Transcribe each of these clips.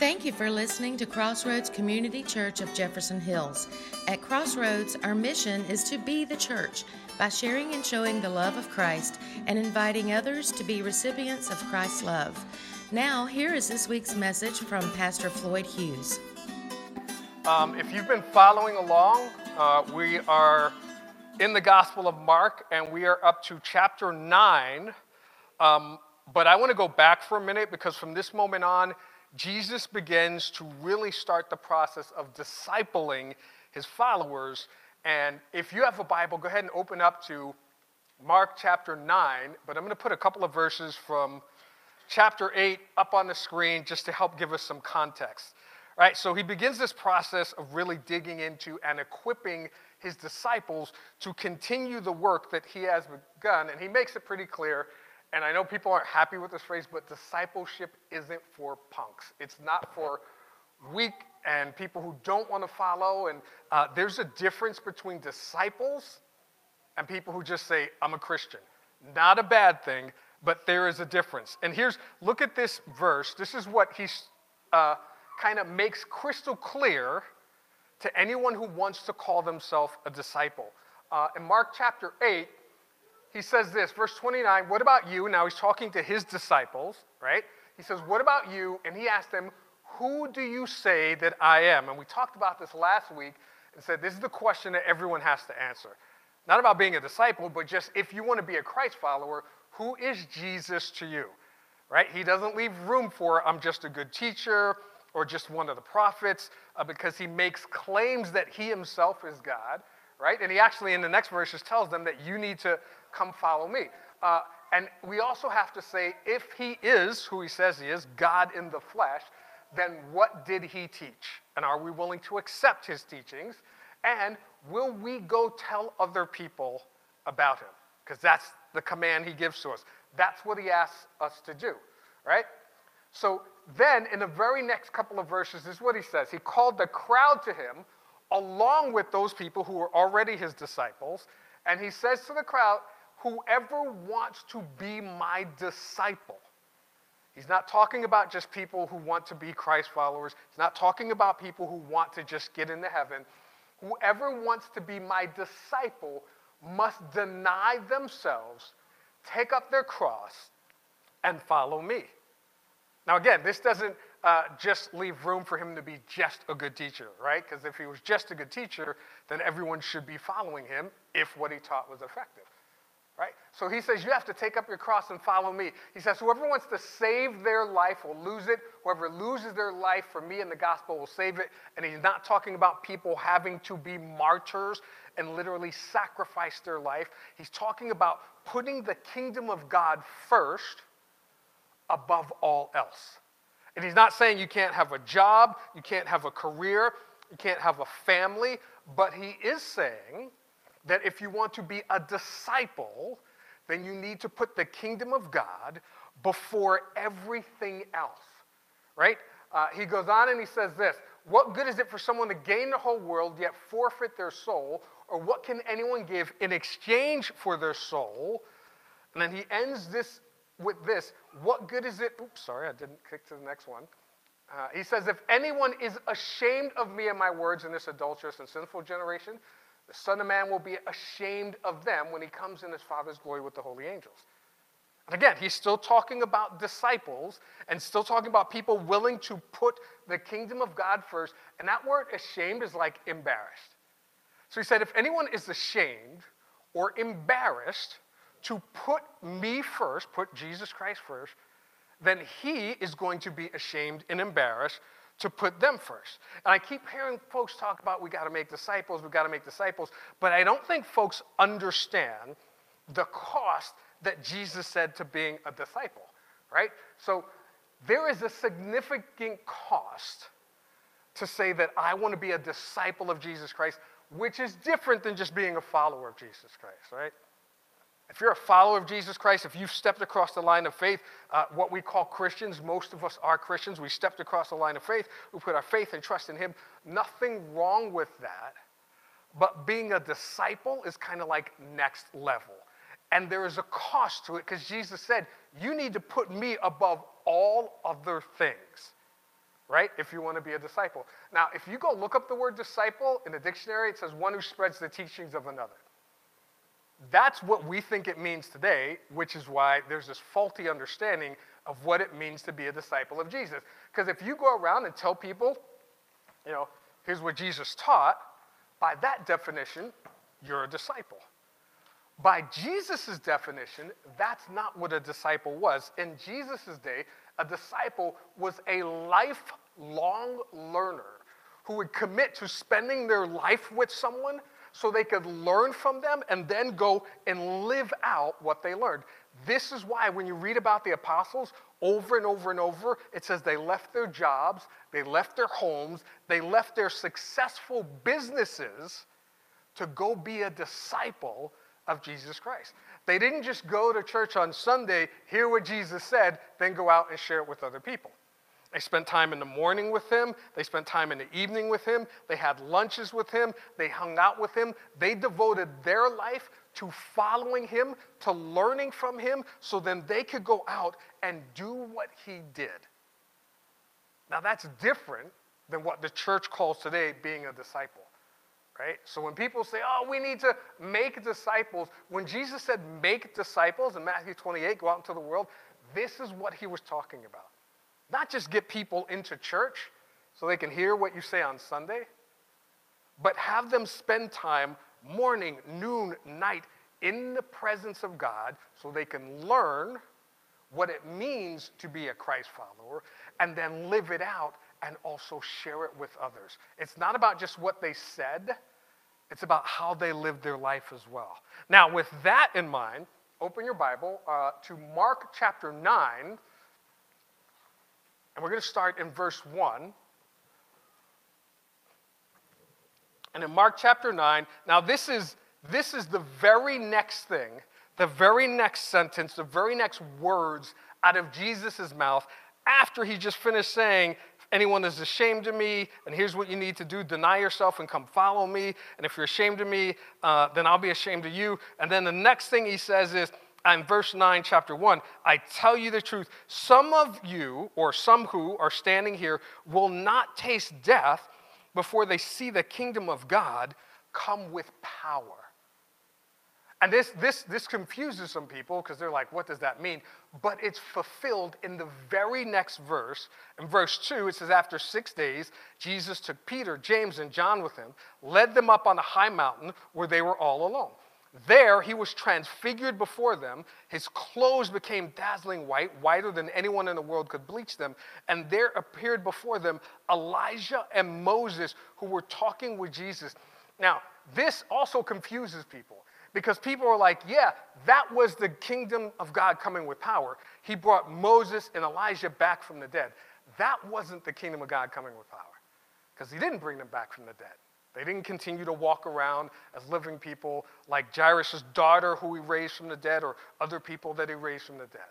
Thank you for listening to Crossroads Community Church of Jefferson Hills. At Crossroads, our mission is to be the church by sharing and showing the love of Christ and inviting others to be recipients of Christ's love. Now, here is this week's message from Pastor Floyd Hughes. Um, if you've been following along, uh, we are in the Gospel of Mark and we are up to chapter 9. Um, but I want to go back for a minute because from this moment on, Jesus begins to really start the process of discipling his followers. And if you have a Bible, go ahead and open up to Mark chapter 9. But I'm going to put a couple of verses from chapter 8 up on the screen just to help give us some context. All right, so he begins this process of really digging into and equipping his disciples to continue the work that he has begun. And he makes it pretty clear and I know people aren't happy with this phrase, but discipleship isn't for punks. It's not for weak and people who don't want to follow. And uh, there's a difference between disciples and people who just say, I'm a Christian. Not a bad thing, but there is a difference. And here's, look at this verse. This is what he uh, kind of makes crystal clear to anyone who wants to call themselves a disciple. Uh, in Mark chapter 8, he says this, verse 29, what about you? Now he's talking to his disciples, right? He says, What about you? And he asked them, Who do you say that I am? And we talked about this last week and said this is the question that everyone has to answer. Not about being a disciple, but just if you want to be a Christ follower, who is Jesus to you? Right? He doesn't leave room for, I'm just a good teacher or just one of the prophets, uh, because he makes claims that he himself is God, right? And he actually, in the next verse, just tells them that you need to come follow me. Uh, and we also have to say, if he is who he says he is, God in the flesh, then what did he teach? And are we willing to accept his teachings? And will we go tell other people about him? Because that's the command he gives to us. That's what he asks us to do, right? So then, in the very next couple of verses, is what he says. He called the crowd to him, along with those people who were already his disciples, and he says to the crowd, whoever wants to be my disciple. He's not talking about just people who want to be Christ followers. He's not talking about people who want to just get into heaven. Whoever wants to be my disciple must deny themselves, take up their cross, and follow me. Now, again, this doesn't uh, just leave room for him to be just a good teacher, right? Because if he was just a good teacher, then everyone should be following him if what he taught was effective right? So he says, You have to take up your cross and follow me. He says, Whoever wants to save their life will lose it. Whoever loses their life for me and the gospel will save it. And he's not talking about people having to be martyrs and literally sacrifice their life. He's talking about putting the kingdom of God first above all else. And he's not saying you can't have a job, you can't have a career, you can't have a family, but he is saying that if you want to be a disciple, then you need to put the kingdom of God before everything else, right? Uh, he goes on and he says this What good is it for someone to gain the whole world yet forfeit their soul? Or what can anyone give in exchange for their soul? And then he ends this with this What good is it? Oops, sorry, I didn't click to the next one. Uh, he says, If anyone is ashamed of me and my words in this adulterous and sinful generation, the Son of Man will be ashamed of them when he comes in his Father's glory with the holy angels. And again, he's still talking about disciples and still talking about people willing to put the kingdom of God first. And that word ashamed is like embarrassed. So he said, if anyone is ashamed or embarrassed to put me first, put Jesus Christ first, then he is going to be ashamed and embarrassed to put them first. And I keep hearing folks talk about we got to make disciples, we got to make disciples, but I don't think folks understand the cost that Jesus said to being a disciple, right? So there is a significant cost to say that I want to be a disciple of Jesus Christ, which is different than just being a follower of Jesus Christ, right? If you're a follower of Jesus Christ, if you've stepped across the line of faith, uh, what we call Christians, most of us are Christians, we stepped across the line of faith, we put our faith and trust in Him. Nothing wrong with that. But being a disciple is kind of like next level. And there is a cost to it because Jesus said, You need to put me above all other things. right? If you want to be a disciple. Now, if you go look up the word disciple in the dictionary, it says one who spreads the teachings of another. That's what we think it means today, which is why there's this faulty understanding of what it means to be a disciple of Jesus. Because if you go around and tell people, you know, here's what Jesus taught, by that definition, you're a disciple. By Jesus' definition, that's not what a disciple was. In Jesus' day, a disciple was a lifelong learner who would commit to spending their life with someone so they could learn from them and then go and live out what they learned. This is why when you read about the apostles over and over and over, it says they left their jobs, they left their homes, they left their successful businesses to go be a disciple of Jesus Christ. They didn't just go to church on Sunday, hear what Jesus said, then go out and share it with other people. They spent time in the morning with him. They spent time in the evening with him. They had lunches with him. They hung out with him. They devoted their life to following him, to learning from him, so then they could go out and do what he did. Now, that's different than what the church calls today being a disciple right? So when people say, oh, we need to make disciples, when Jesus said make disciples in Matthew 28, go out into the world, this is what he was talking about. Not just get people into church so they can hear what you say on Sunday, but have them spend time morning, noon, night in the presence of God so they can learn what it means to be a Christ follower and then live it out and also share it with others. It's not about just what they said, it's about how they lived their life as well. Now, with that in mind, open your Bible uh, to Mark chapter 9, and we're going to start in verse 1. And in Mark chapter 9, now this is, this is the very next thing, the very next sentence, the very next words out of Jesus' mouth after he just finished saying, anyone is ashamed of me, and here's what you need to do deny yourself and come follow me. And if you're ashamed of me, uh, then I'll be ashamed of you. And then the next thing he says is, in verse 9, chapter 1, I tell you the truth. Some of you, or some who are standing here, will not taste death before they see the kingdom of God come with power. And this, this, this confuses some people because they're like, what does that mean? But it's fulfilled in the very next verse. In verse 2, it says, After six days, Jesus took Peter, James, and John with him, led them up on a high mountain where they were all alone. There he was transfigured before them. His clothes became dazzling white, whiter than anyone in the world could bleach them. And there appeared before them Elijah and Moses, who were talking with Jesus. Now, this also confuses people because people are like, yeah, that was the kingdom of God coming with power. He brought Moses and Elijah back from the dead. That wasn't the kingdom of God coming with power because he didn't bring them back from the dead. They didn't continue to walk around as living people like Jairus' daughter, who he raised from the dead, or other people that he raised from the dead.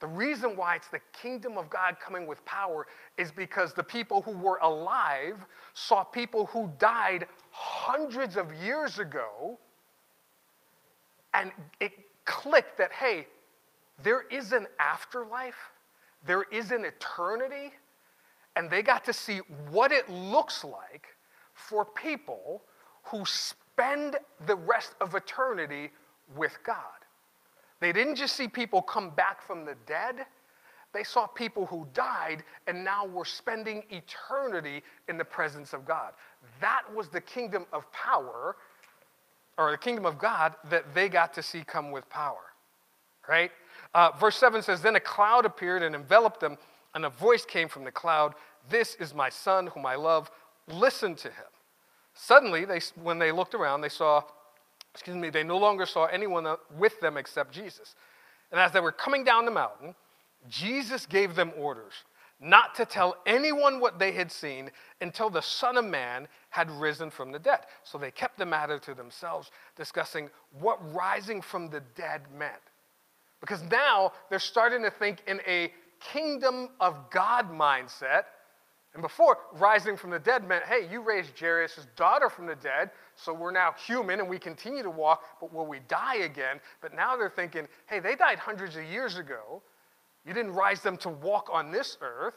The reason why it's the kingdom of God coming with power is because the people who were alive saw people who died hundreds of years ago and it clicked that, hey, there is an afterlife, there is an eternity, and they got to see what it looks like for people who spend the rest of eternity with God. They didn't just see people come back from the dead, they saw people who died and now were spending eternity in the presence of God. That was the kingdom of power or the kingdom of God that they got to see come with power. Right? Uh, verse 7 says, Then a cloud appeared and enveloped them, and a voice came from the cloud This is my son whom I love. Listen to him. Suddenly, they, when they looked around, they saw, excuse me, they no longer saw anyone uh, with them except Jesus. And as they were coming down the mountain, Jesus gave them orders not to tell anyone what they had seen until the Son of Man had risen from the dead. So they kept the matter to themselves, discussing what rising from the dead meant. Because now they're starting to think in a kingdom of God mindset. And before, rising from the dead meant, hey, you raised Jairus' daughter from the dead, so we're now human and we continue to walk, but will we die again? But now they're thinking, hey, they died hundreds of years ago. You didn't rise them to walk on this earth.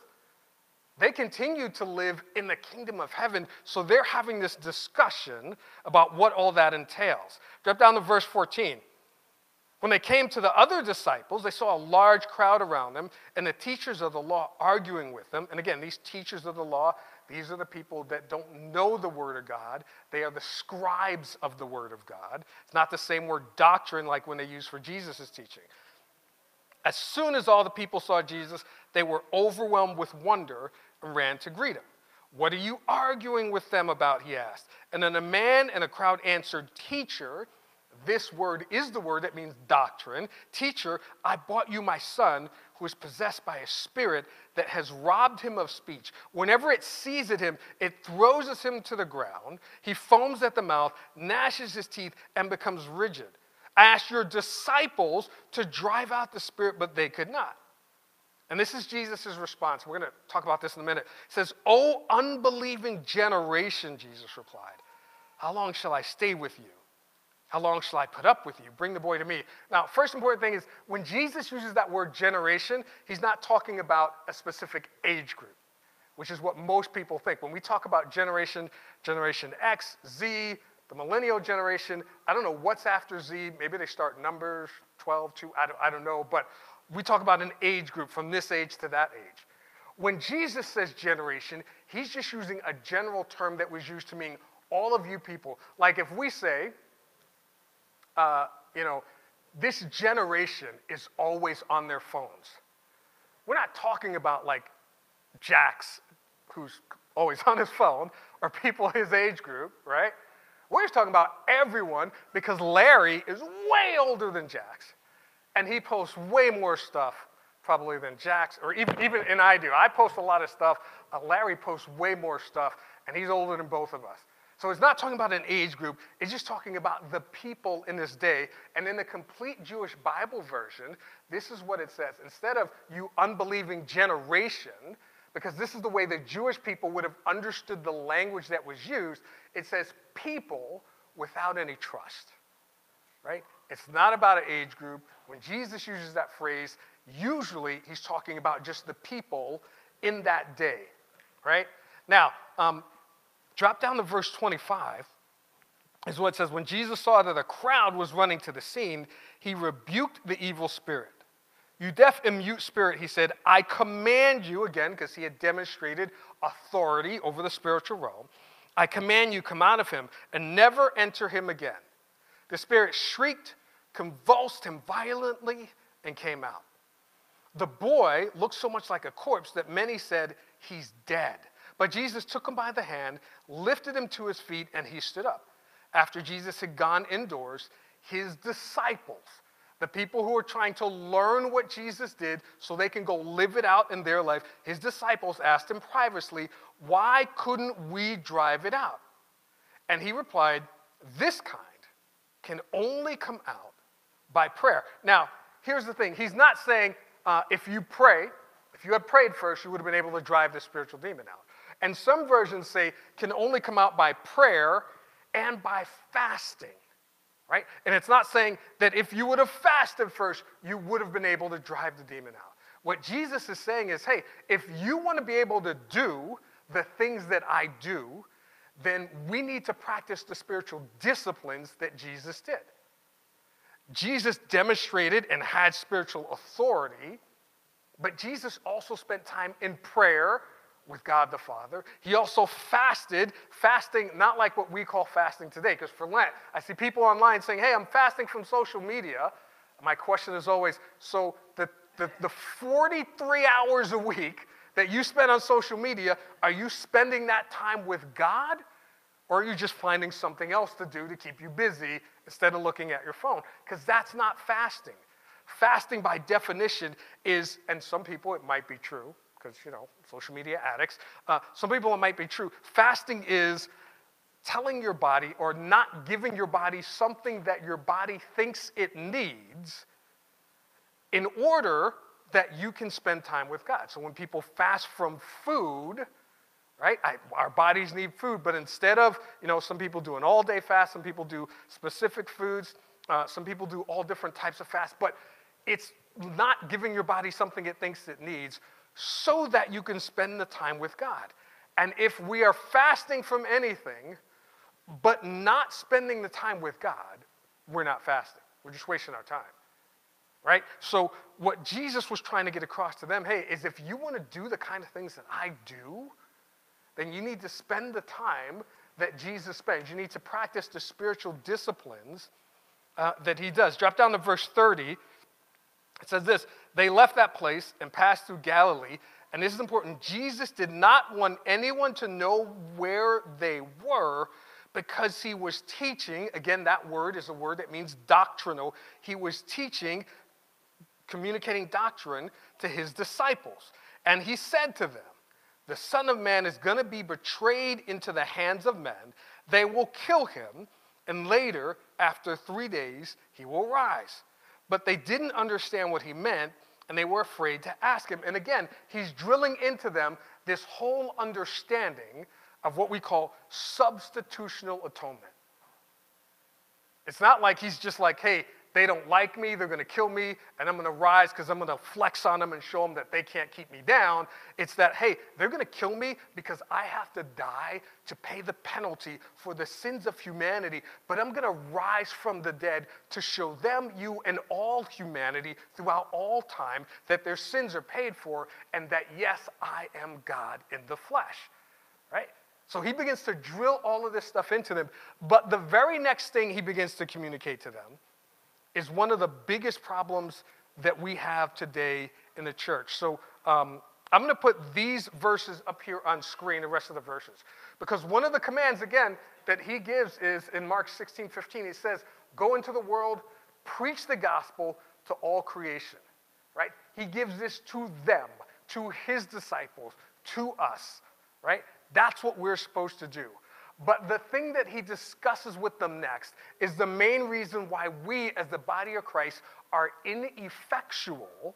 They continue to live in the kingdom of heaven, so they're having this discussion about what all that entails. Drop down to verse 14. When they came to the other disciples, they saw a large crowd around them and the teachers of the law arguing with them. And again, these teachers of the law, these are the people that don't know the Word of God. They are the scribes of the Word of God. It's not the same word doctrine like when they use for Jesus' teaching. As soon as all the people saw Jesus, they were overwhelmed with wonder and ran to greet him. What are you arguing with them about? He asked. And then a man and a crowd answered, Teacher, this word is the word that means doctrine. Teacher, I brought you my son who is possessed by a spirit that has robbed him of speech. Whenever it seizes him, it throws him to the ground. He foams at the mouth, gnashes his teeth, and becomes rigid. I asked your disciples to drive out the spirit, but they could not. And this is Jesus' response. We're going to talk about this in a minute. It says, O unbelieving generation, Jesus replied, how long shall I stay with you? How long shall I put up with you? Bring the boy to me. Now, first important thing is when Jesus uses that word generation, he's not talking about a specific age group, which is what most people think. When we talk about generation, Generation X, Z, the millennial generation, I don't know what's after Z. Maybe they start numbers 12, 2, I don't, I don't know. But we talk about an age group from this age to that age. When Jesus says generation, he's just using a general term that was used to mean all of you people. Like if we say, uh, you know, this generation is always on their phones. We're not talking about like Jax, who's always on his phone, or people his age group, right? We're just talking about everyone because Larry is way older than Jax. And he posts way more stuff probably than Jax, or even, even and I do. I post a lot of stuff. Uh, Larry posts way more stuff, and he's older than both of us. So it's not talking about an age group, it's just talking about the people in this day. And in the complete Jewish Bible version, this is what it says. Instead of you unbelieving generation, because this is the way the Jewish people would have understood the language that was used, it says people without any trust. Right? It's not about an age group. When Jesus uses that phrase, usually he's talking about just the people in that day. Right? Now, um, Drop down to verse 25 is what it says When Jesus saw that a crowd was running to the scene, he rebuked the evil spirit. You deaf and mute spirit, he said, I command you, again, because he had demonstrated authority over the spiritual realm, I command you, come out of him and never enter him again. The spirit shrieked, convulsed him violently, and came out. The boy looked so much like a corpse that many said, He's dead. But Jesus took him by the hand, lifted him to his feet, and he stood up. After Jesus had gone indoors, his disciples, the people who were trying to learn what Jesus did so they can go live it out in their life, his disciples asked him privately, Why couldn't we drive it out? And he replied, This kind can only come out by prayer. Now, here's the thing he's not saying uh, if you pray, if you had prayed first, you would have been able to drive the spiritual demon out. And some versions say can only come out by prayer and by fasting, right? And it's not saying that if you would have fasted first, you would have been able to drive the demon out. What Jesus is saying is hey, if you want to be able to do the things that I do, then we need to practice the spiritual disciplines that Jesus did. Jesus demonstrated and had spiritual authority, but Jesus also spent time in prayer with God the Father. He also fasted, fasting not like what we call fasting today, because for Lent, I see people online saying, hey, I'm fasting from social media. My question is always so the, the, the 43 hours a week that you spend on social media, are you spending that time with God? Or are you just finding something else to do to keep you busy instead of looking at your phone? Because that's not fasting. Fasting, by definition, is, and some people it might be true, because, you know, social media addicts. Uh, some people it might be true. Fasting is telling your body or not giving your body something that your body thinks it needs in order that you can spend time with God. So when people fast from food, right? I, our bodies need food, but instead of, you know, some people do an all day fast, some people do specific foods, uh, some people do all different types of fast, but it's not giving your body something it thinks it needs so that you can spend the time with God. And if we are fasting from anything, but not spending the time with God, we're not fasting. We're just wasting our time. Right? So, what Jesus was trying to get across to them hey, is if you want to do the kind of things that I do, then you need to spend the time that Jesus spends. You need to practice the spiritual disciplines uh, that he does. Drop down to verse 30. It says this They left that place and passed through Galilee. And this is important. Jesus did not want anyone to know where they were because he was teaching. Again, that word is a word that means doctrinal. He was teaching, communicating doctrine to his disciples. And he said to them, The Son of Man is going to be betrayed into the hands of men. They will kill him, and later, after three days, he will rise. But they didn't understand what he meant, and they were afraid to ask him. And again, he's drilling into them this whole understanding of what we call substitutional atonement. It's not like he's just like, hey, they don't like me, they're going to kill me, and I'm going to rise because I'm going to flex on them and show them that they can't keep me down. It's that, hey, they're going to kill me because I have to die to pay the penalty for the sins of humanity, but I'm going to rise from the dead to show them, you, and all humanity throughout all time that their sins are paid for and that, yes, I am God in the flesh. Right? So he begins to drill all of this stuff into them. But the very next thing he begins to communicate to them is one of the biggest problems that we have today in the church. So um, I'm going to put these verses up here on screen, the rest of the verses. Because one of the commands, again, that he gives is in Mark 16 15, he says, Go into the world, preach the gospel to all creation. Right? He gives this to them, to his disciples, to us. Right? That's what we're supposed to do. But the thing that he discusses with them next is the main reason why we, as the body of Christ, are ineffectual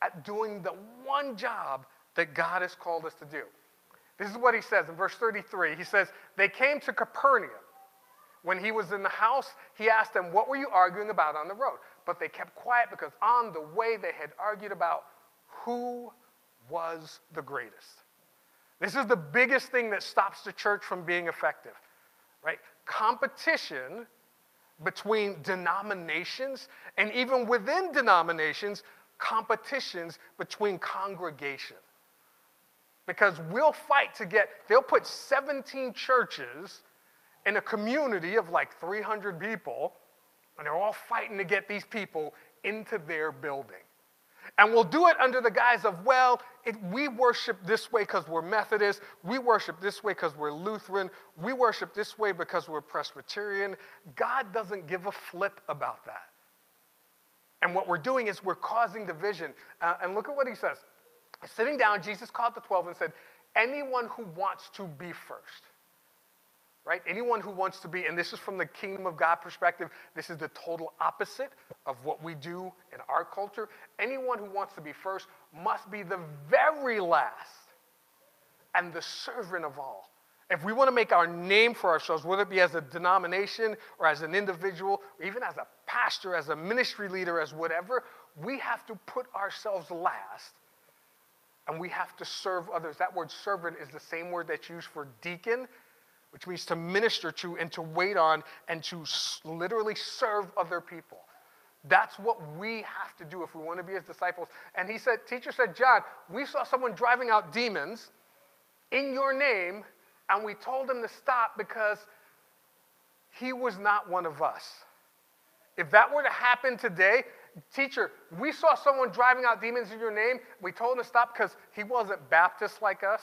at doing the one job that God has called us to do. This is what he says in verse 33. He says, They came to Capernaum. When he was in the house, he asked them, What were you arguing about on the road? But they kept quiet because on the way they had argued about who was the greatest. This is the biggest thing that stops the church from being effective, right? Competition between denominations and even within denominations, competitions between congregations. Because we'll fight to get, they'll put 17 churches in a community of like 300 people, and they're all fighting to get these people into their building. And we'll do it under the guise of, well, it, we worship this way because we're Methodist. We worship this way because we're Lutheran. We worship this way because we're Presbyterian. God doesn't give a flip about that. And what we're doing is we're causing division. Uh, and look at what he says. Sitting down, Jesus called the 12 and said, Anyone who wants to be first right? Anyone who wants to be, and this is from the kingdom of God perspective, this is the total opposite of what we do in our culture. Anyone who wants to be first must be the very last and the servant of all. If we want to make our name for ourselves, whether it be as a denomination or as an individual, or even as a pastor, as a ministry leader, as whatever, we have to put ourselves last and we have to serve others. That word servant is the same word that's used for deacon which means to minister to and to wait on and to literally serve other people. That's what we have to do if we want to be his disciples. And he said, teacher said, John, we saw someone driving out demons in your name, and we told him to stop because he was not one of us. If that were to happen today, teacher, we saw someone driving out demons in your name, we told him to stop because he wasn't Baptist like us.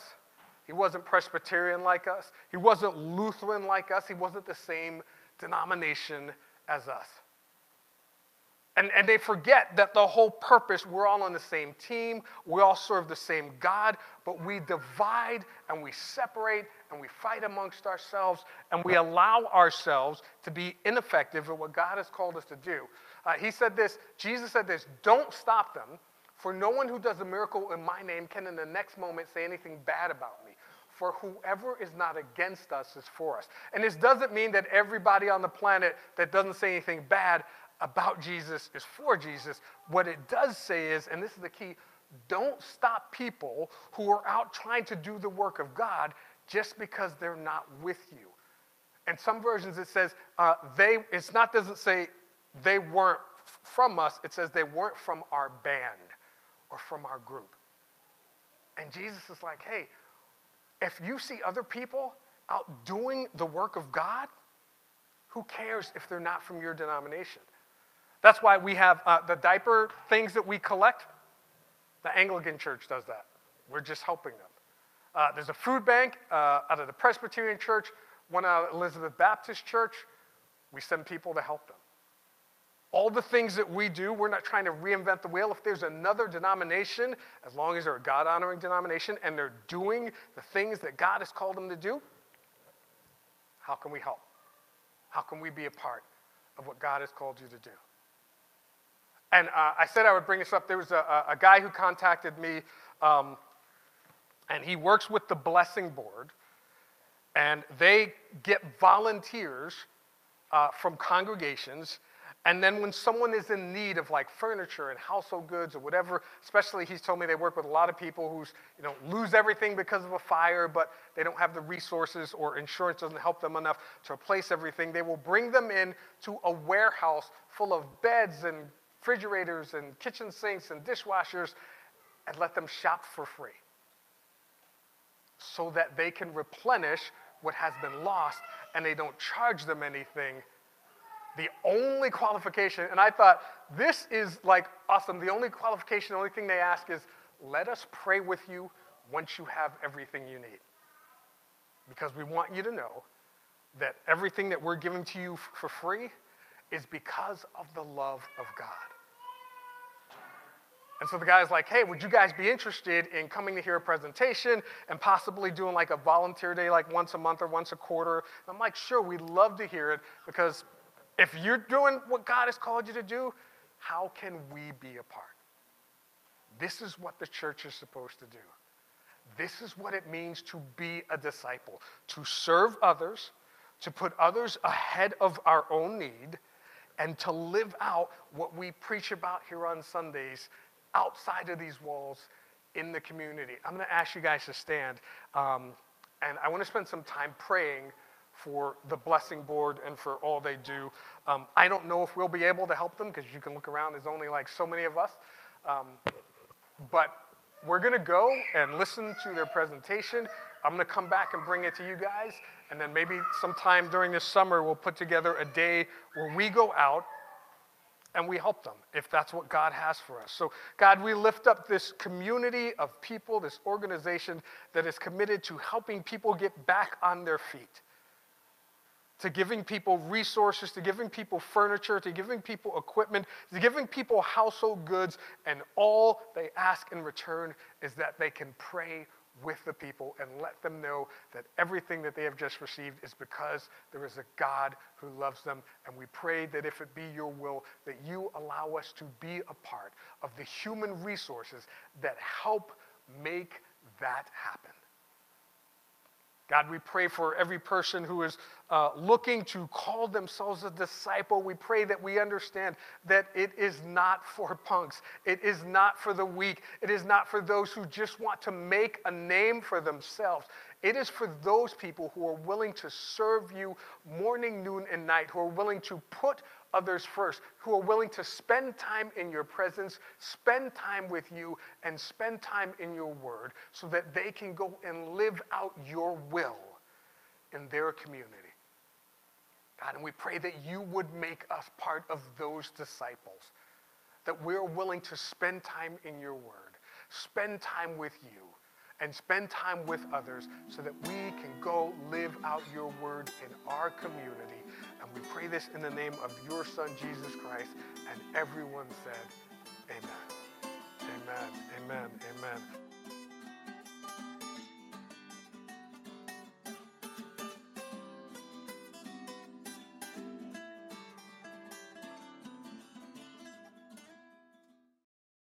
He wasn't Presbyterian like us. He wasn't Lutheran like us. He wasn't the same denomination as us. And, and they forget that the whole purpose, we're all on the same team, we all serve the same God, but we divide and we separate and we fight amongst ourselves and we allow ourselves to be ineffective at what God has called us to do. Uh, he said this, Jesus said this, don't stop them, for no one who does a miracle in my name can in the next moment say anything bad about me. For whoever is not against us is for us. And this doesn't mean that everybody on the planet that doesn't say anything bad about Jesus is for Jesus. What it does say is, and this is the key, don't stop people who are out trying to do the work of God just because they're not with you. And some versions it says uh, they. It's not doesn't say they weren't from us. It says they weren't from our band or from our group. And Jesus is like, hey, if you see other people out doing the work of God, who cares if they're not from your denomination? That's why we have uh, the diaper things that we collect. The Anglican Church does that. We're just helping them. Uh, there's a food bank uh, out of the Presbyterian Church, one out of Elizabeth Baptist Church. We send people to help them. All the things that we do, we're not trying to reinvent the wheel. If there's another denomination, as long as they're a God honoring denomination and they're doing the things that God has called them to do, how can we help? How can we be a part of what God has called you to do? And uh, I said I would bring this up. There was a, a guy who contacted me um, and he works with the Blessing Board, and they get volunteers uh, from congregations. And then when someone is in need of like furniture and household goods or whatever, especially he's told me they work with a lot of people who's, you know, lose everything because of a fire, but they don't have the resources or insurance doesn't help them enough to replace everything. They will bring them in to a warehouse full of beds and refrigerators and kitchen sinks and dishwashers and let them shop for free so that they can replenish what has been lost and they don't charge them anything. The only qualification, and I thought this is like awesome. The only qualification, the only thing they ask is let us pray with you once you have everything you need. Because we want you to know that everything that we're giving to you for free is because of the love of God. And so the guy's like, hey, would you guys be interested in coming to hear a presentation and possibly doing like a volunteer day like once a month or once a quarter? And I'm like, sure, we'd love to hear it because if you're doing what God has called you to do, how can we be a part? This is what the church is supposed to do. This is what it means to be a disciple, to serve others, to put others ahead of our own need, and to live out what we preach about here on Sundays outside of these walls in the community. I'm going to ask you guys to stand, um, and I want to spend some time praying for the blessing board and for all they do. Um, I don't know if we'll be able to help them because you can look around, there's only like so many of us. Um, but we're going to go and listen to their presentation. I'm going to come back and bring it to you guys. And then maybe sometime during this summer, we'll put together a day where we go out and we help them if that's what God has for us. So, God, we lift up this community of people, this organization that is committed to helping people get back on their feet, to giving people resources, to giving people furniture, to giving people equipment, to giving people household goods, and all they ask in return is that they can pray with the people and let them know that everything that they have just received is because there is a God who loves them. And we pray that if it be your will, that you allow us to be a part of the human resources that help make that happen. God, we pray for every person who is uh, looking to call themselves a disciple. We pray that we understand that it is not for punks. It is not for the weak. It is not for those who just want to make a name for themselves. It is for those people who are willing to serve you morning, noon, and night, who are willing to put others first, who are willing to spend time in your presence, spend time with you, and spend time in your word so that they can go and live out your will in their community. God, and we pray that you would make us part of those disciples, that we're willing to spend time in your word, spend time with you, and spend time with others so that we can go live out your word in our community we pray this in the name of your Son, Jesus Christ. And everyone said, Amen. Amen. Amen. Amen.